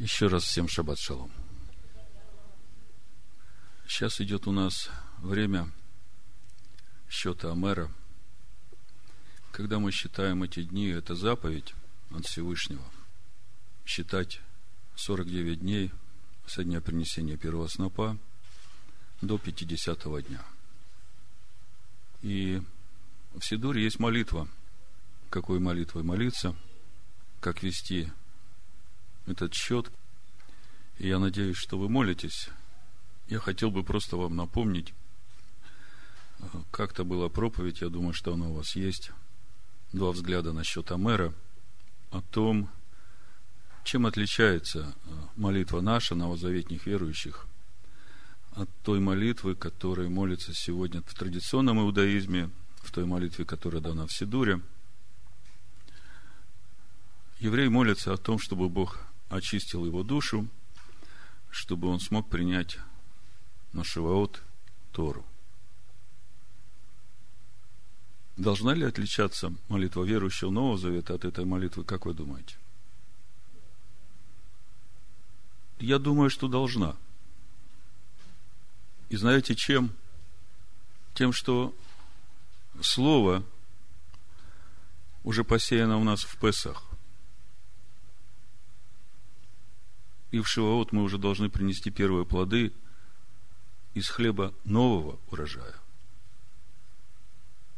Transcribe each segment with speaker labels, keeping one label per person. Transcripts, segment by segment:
Speaker 1: Еще раз всем шаббат шалом. Сейчас идет у нас время счета Амера. Когда мы считаем эти дни, это заповедь от Всевышнего. Считать 49 дней со дня принесения первого снопа до 50 дня. И в Сидуре есть молитва. Какой молитвой молиться, как вести этот счет. И я надеюсь, что вы молитесь. Я хотел бы просто вам напомнить, как-то была проповедь, я думаю, что она у вас есть. Два взгляда насчет Амера, о том, чем отличается молитва наша, новозаветних верующих, от той молитвы, которой молится сегодня в традиционном иудаизме, в той молитве, которая дана в Сидуре. Еврей молится о том, чтобы Бог очистил его душу, чтобы он смог принять на Шиваот Тору. Должна ли отличаться молитва верующего Нового Завета от этой молитвы, как вы думаете? Я думаю, что должна. И знаете чем? Тем, что Слово уже посеяно у нас в Песах. И в Шиваот мы уже должны принести первые плоды из хлеба нового урожая.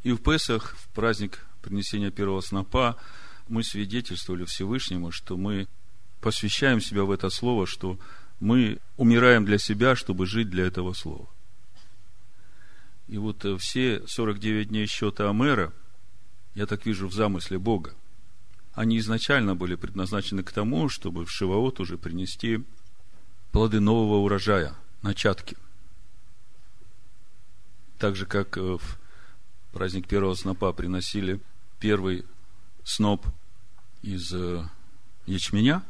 Speaker 1: И в Песах, в праздник принесения первого снопа, мы свидетельствовали Всевышнему, что мы посвящаем себя в это слово, что мы умираем для себя, чтобы жить для этого слова. И вот э, все 49 дней счета Амера, я так вижу в замысле Бога, они изначально были предназначены к тому, чтобы в Шиваот уже принести плоды нового урожая, начатки. Так же, как э, в праздник первого снопа приносили первый сноп из э, ячменя,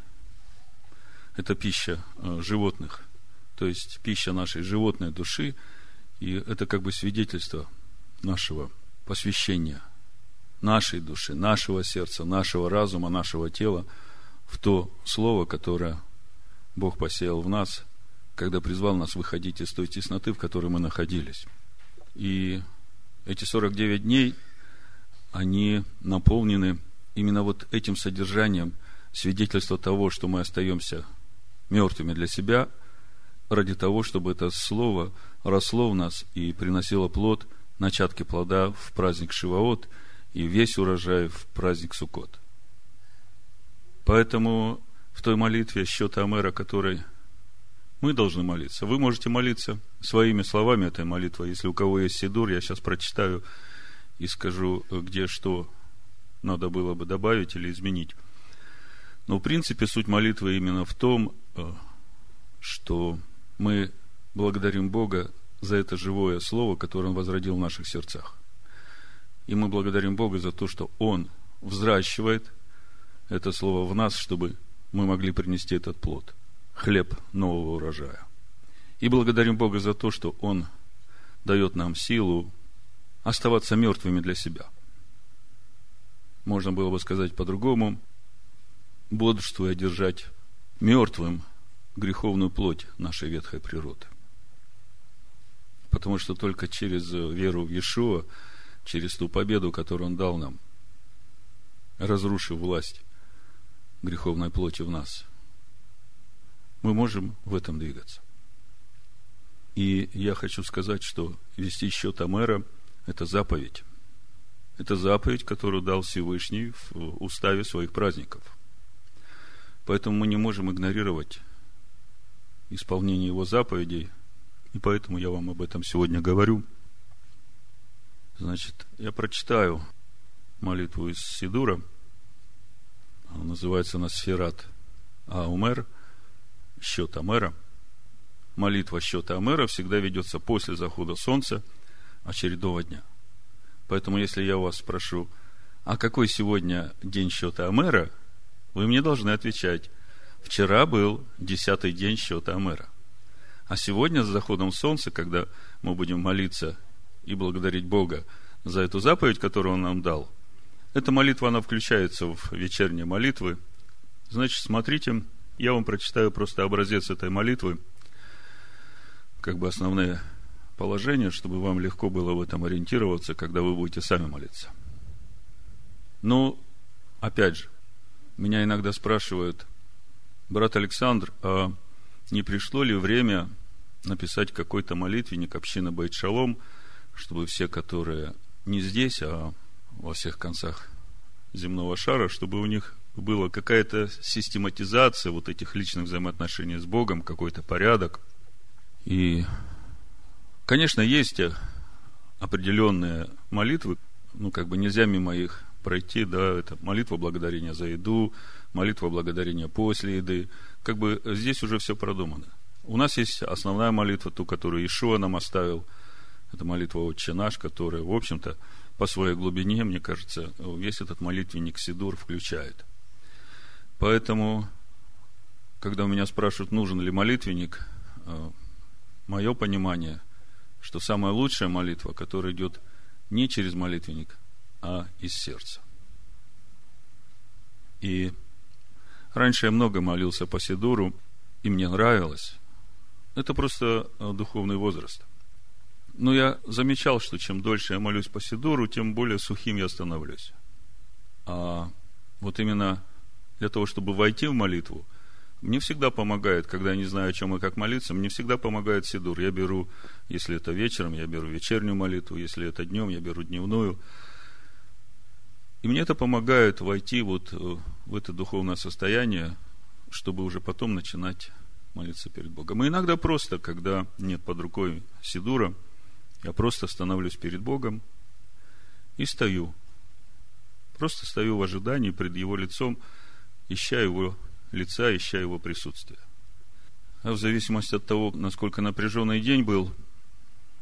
Speaker 1: это пища животных, то есть пища нашей животной души, и это как бы свидетельство нашего посвящения – нашей души, нашего сердца, нашего разума, нашего тела в то слово, которое Бог посеял в нас, когда призвал нас выходить из той тесноты, в которой мы находились. И эти 49 дней, они наполнены именно вот этим содержанием свидетельства того, что мы остаемся мертвыми для себя, ради того, чтобы это слово росло в нас и приносило плод, начатки плода в праздник Шиваот – и весь урожай в праздник Суккот. Поэтому в той молитве счета Амера, которой мы должны молиться, вы можете молиться своими словами этой молитвы. Если у кого есть Сидур, я сейчас прочитаю и скажу, где что надо было бы добавить или изменить. Но, в принципе, суть молитвы именно в том, э, что мы благодарим Бога за это живое слово, которое Он возродил в наших сердцах. И мы благодарим Бога за то, что Он взращивает это слово в нас, чтобы мы могли принести этот плод, хлеб нового урожая. И благодарим Бога за то, что Он дает нам силу оставаться мертвыми для себя. Можно было бы сказать по-другому, бодрствуя держать мертвым греховную плоть нашей ветхой природы. Потому что только через веру в Иешуа через ту победу, которую Он дал нам, разрушив власть греховной плоти в нас, мы можем в этом двигаться. И я хочу сказать, что вести счет Амера – это заповедь. Это заповедь, которую дал Всевышний в уставе своих праздников. Поэтому мы не можем игнорировать исполнение его заповедей, и поэтому я вам об этом сегодня говорю – Значит, я прочитаю молитву из Сидура. Она называется Насферат Аумер, счет Амера. Молитва счета Амера всегда ведется после захода солнца очередного дня. Поэтому, если я вас спрошу, а какой сегодня день счета Амера, вы мне должны отвечать, вчера был десятый день счета Амера. А сегодня с заходом солнца, когда мы будем молиться и благодарить Бога за эту заповедь, которую Он нам дал. Эта молитва, она включается в вечерние молитвы. Значит, смотрите, Я вам прочитаю просто образец этой молитвы, как бы основные положения, чтобы вам легко было в этом ориентироваться, когда вы будете сами молиться. Ну, опять же, меня иногда спрашивают, брат Александр, а не пришло ли время написать какой-то молитвенник общины Байт чтобы все, которые не здесь, а во всех концах земного шара, чтобы у них была какая-то систематизация вот этих личных взаимоотношений с Богом, какой-то порядок. И, конечно, есть определенные молитвы, ну, как бы нельзя мимо их пройти, да, это молитва благодарения за еду, молитва благодарения после еды. Как бы здесь уже все продумано. У нас есть основная молитва, ту, которую Ишуа нам оставил. Это молитва «Отче наш», которая, в общем-то, по своей глубине, мне кажется, весь этот молитвенник Сидур включает. Поэтому, когда меня спрашивают, нужен ли молитвенник, э, мое понимание, что самая лучшая молитва, которая идет не через молитвенник, а из сердца. И раньше я много молился по Сидуру, и мне нравилось. Это просто э, духовный возраст. Но я замечал, что чем дольше я молюсь по Сидору, тем более сухим я становлюсь. А вот именно для того, чтобы войти в молитву, мне всегда помогает, когда я не знаю, о чем и как молиться, мне всегда помогает Сидур. Я беру, если это вечером, я беру вечернюю молитву, если это днем, я беру дневную. И мне это помогает войти вот э, в это духовное состояние, чтобы уже потом начинать молиться перед Богом. И иногда просто, когда нет под рукой Сидура, я просто становлюсь перед Богом и стою. Просто стою в ожидании пред Его лицом, ища Его лица, ища Его присутствия. А в зависимости от того, насколько напряженный день был,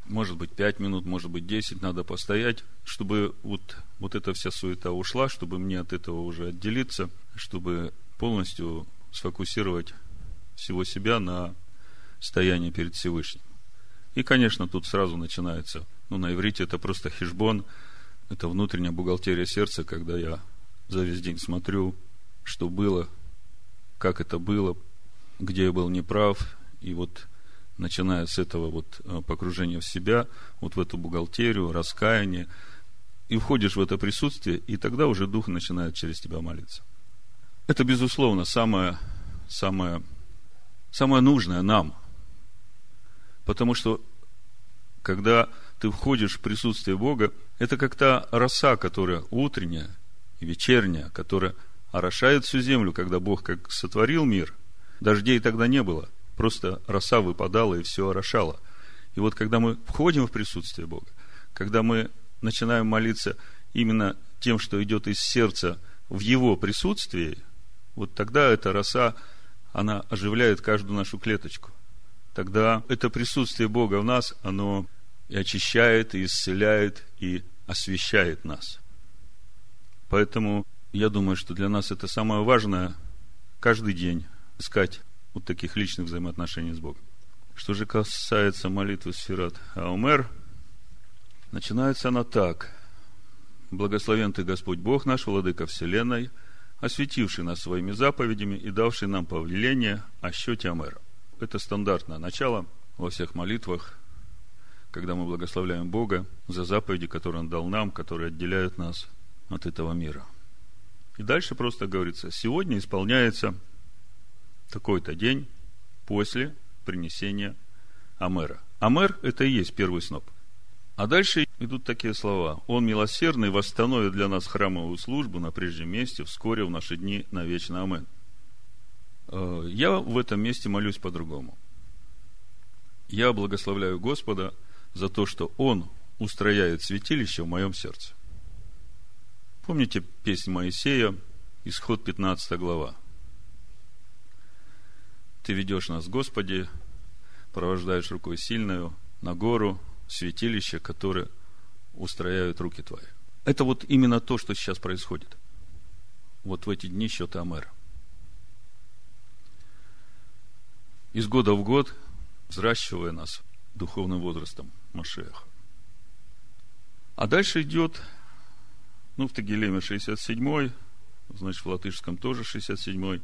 Speaker 1: может быть, пять минут, может быть, десять, надо постоять, чтобы вот, вот эта вся суета ушла, чтобы мне от этого уже отделиться, чтобы полностью сфокусировать всего себя на стоянии перед Всевышним. И, конечно, тут сразу начинается, ну, на иврите это просто хижбон, это внутренняя бухгалтерия сердца, когда я за весь день смотрю, что было, как это было, где я был неправ, и вот начиная с этого вот э, погружения в себя, вот в эту бухгалтерию, раскаяние, и входишь в это присутствие, и тогда уже Дух начинает через тебя молиться. Это, безусловно, самое, самое, самое нужное нам – Потому что, когда ты входишь в присутствие Бога, это как та роса, которая утренняя и вечерняя, которая орошает всю землю, когда Бог как сотворил мир. Дождей тогда не было. Просто роса выпадала и все орошало. И вот когда мы входим в присутствие Бога, когда мы начинаем молиться именно тем, что идет из сердца в Его присутствии, вот тогда эта роса, она оживляет каждую нашу клеточку тогда это присутствие Бога в нас, оно и очищает, и исцеляет, и освещает нас. Поэтому я думаю, что для нас это самое важное каждый день искать вот таких личных взаимоотношений с Богом. Что же касается молитвы Сферат Аумер, начинается она так. Благословен Ты, Господь Бог наш, Владыка Вселенной, осветивший нас своими заповедями и давший нам повеление о счете Амера. Это стандартное начало во всех молитвах, когда мы благословляем Бога за заповеди, которые Он дал нам, которые отделяют нас от этого мира. И дальше просто говорится, сегодня исполняется такой-то день после принесения Амера. Амер – это и есть первый сноп. А дальше идут такие слова. Он милосердный восстановит для нас храмовую службу на прежнем месте, вскоре в наши дни навечно. Амен. Э, я в этом месте молюсь по-другому. Я благословляю Господа за то, что Он устрояет святилище в моем сердце. Помните песнь Моисея, исход 15 глава. Ты ведешь нас, Господи, провождаешь рукой сильную на гору, святилище, которое устрояют руки Твои. Это вот именно то, что сейчас происходит. Вот в эти дни счета Амера. Из года в год взращивая нас духовным возрастом Машеха. А дальше идет, ну, в Тагилеме 67-й, значит, в латышском тоже 67-й,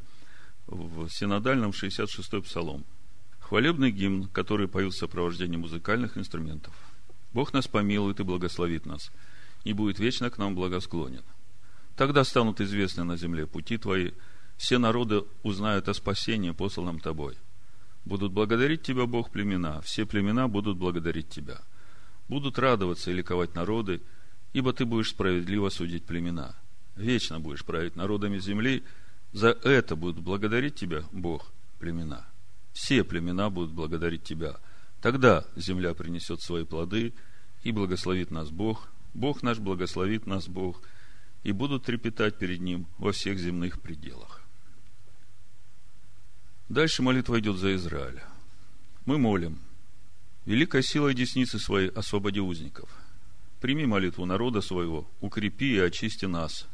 Speaker 1: в синодальном 66-й псалом. Хвалебный гимн, который поют в сопровождении музыкальных инструментов. Бог нас помилует и благословит нас, и будет вечно к нам благосклонен. Тогда станут известны на земле пути Твои, все народы узнают о спасении, посланном Тобой. Будут благодарить Тебя, Бог, племена, все племена будут благодарить Тебя. Будут радоваться и ликовать народы, ибо Ты будешь справедливо судить племена. Вечно будешь править народами земли, за это будут благодарить Тебя, Бог, племена. Все племена будут благодарить Тебя. Тогда земля принесет свои плоды, и благословит нас Бог, Бог наш благословит нас Бог, и будут трепетать перед Ним во всех земных пределах. Дальше молитва идет за Израиль. Мы молим. Великой силой десницы своей освободи узников. Прими молитву народа своего, укрепи и очисти нас,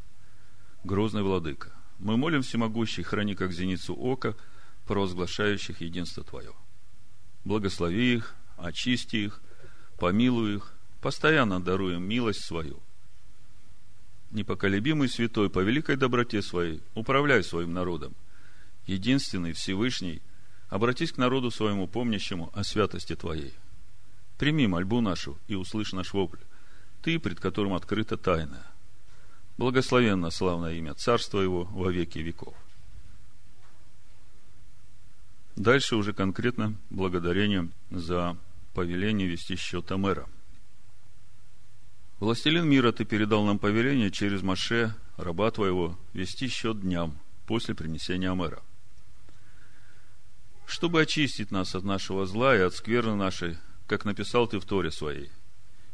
Speaker 1: грозный владыка. Мы молим всемогущий, храни как зеницу ока, провозглашающих единство Твое. Благослови их, очисти их, помилуй их, постоянно даруем милость свою. Непоколебимый святой, по великой доброте своей, управляй своим народом – единственный, Всевышний, обратись к народу своему помнящему о святости Твоей. Прими мольбу нашу и услышь наш вопль. Ты, пред которым открыта тайна. Благословенно славное имя Царства Его во веки веков. Дальше уже конкретно благодарение за повеление вести счет Амера. Властелин мира, ты передал нам повеление через Маше, раба твоего, вести счет дням после принесения Амера чтобы очистить нас от нашего зла и от скверны нашей, как написал ты в Торе своей.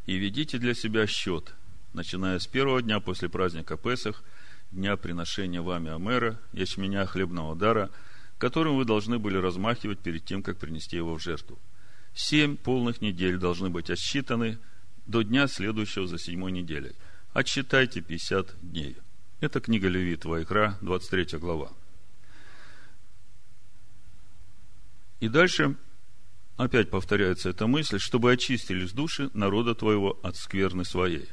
Speaker 1: И ведите для себя счет, начиная с первого дня после праздника Песах, дня приношения вами Амера, ячменя хлебного дара, которым вы должны были размахивать перед тем, как принести его в жертву. Семь полных недель должны быть отсчитаны до дня следующего за седьмой неделей. Отсчитайте 50 дней. Это книга Левит, Вайкра, 23 глава. И дальше опять повторяется эта мысль, чтобы очистились души народа твоего от скверны своей.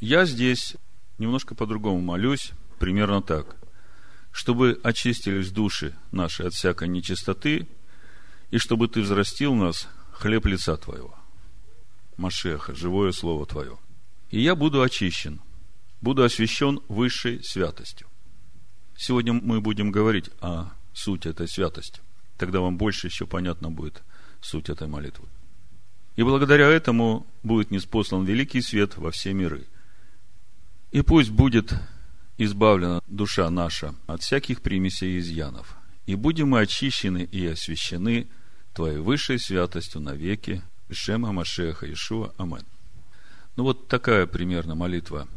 Speaker 1: Я здесь немножко по-другому молюсь, примерно так. Чтобы очистились души наши от всякой нечистоты, и чтобы ты взрастил нас хлеб лица твоего. Машеха, живое слово твое. И я буду очищен, буду освящен высшей святостью. Сегодня мы будем говорить о сути этой святости – Тогда вам больше еще понятно будет суть этой молитвы. И благодаря этому будет неспослан великий свет во все миры. И пусть будет избавлена душа наша от всяких примесей и изъянов. И будем мы очищены и освящены Твоей высшей святостью навеки. Шема Машеха Ишуа. Амен. Ну вот такая примерно молитва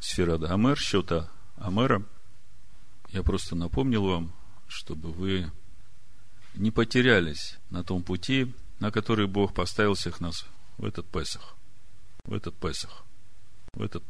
Speaker 1: Сферада Амер, счета Амера. Я просто напомнил вам, чтобы вы не потерялись на том пути, на который Бог поставил всех нас в этот Песах. В этот Песах. В этот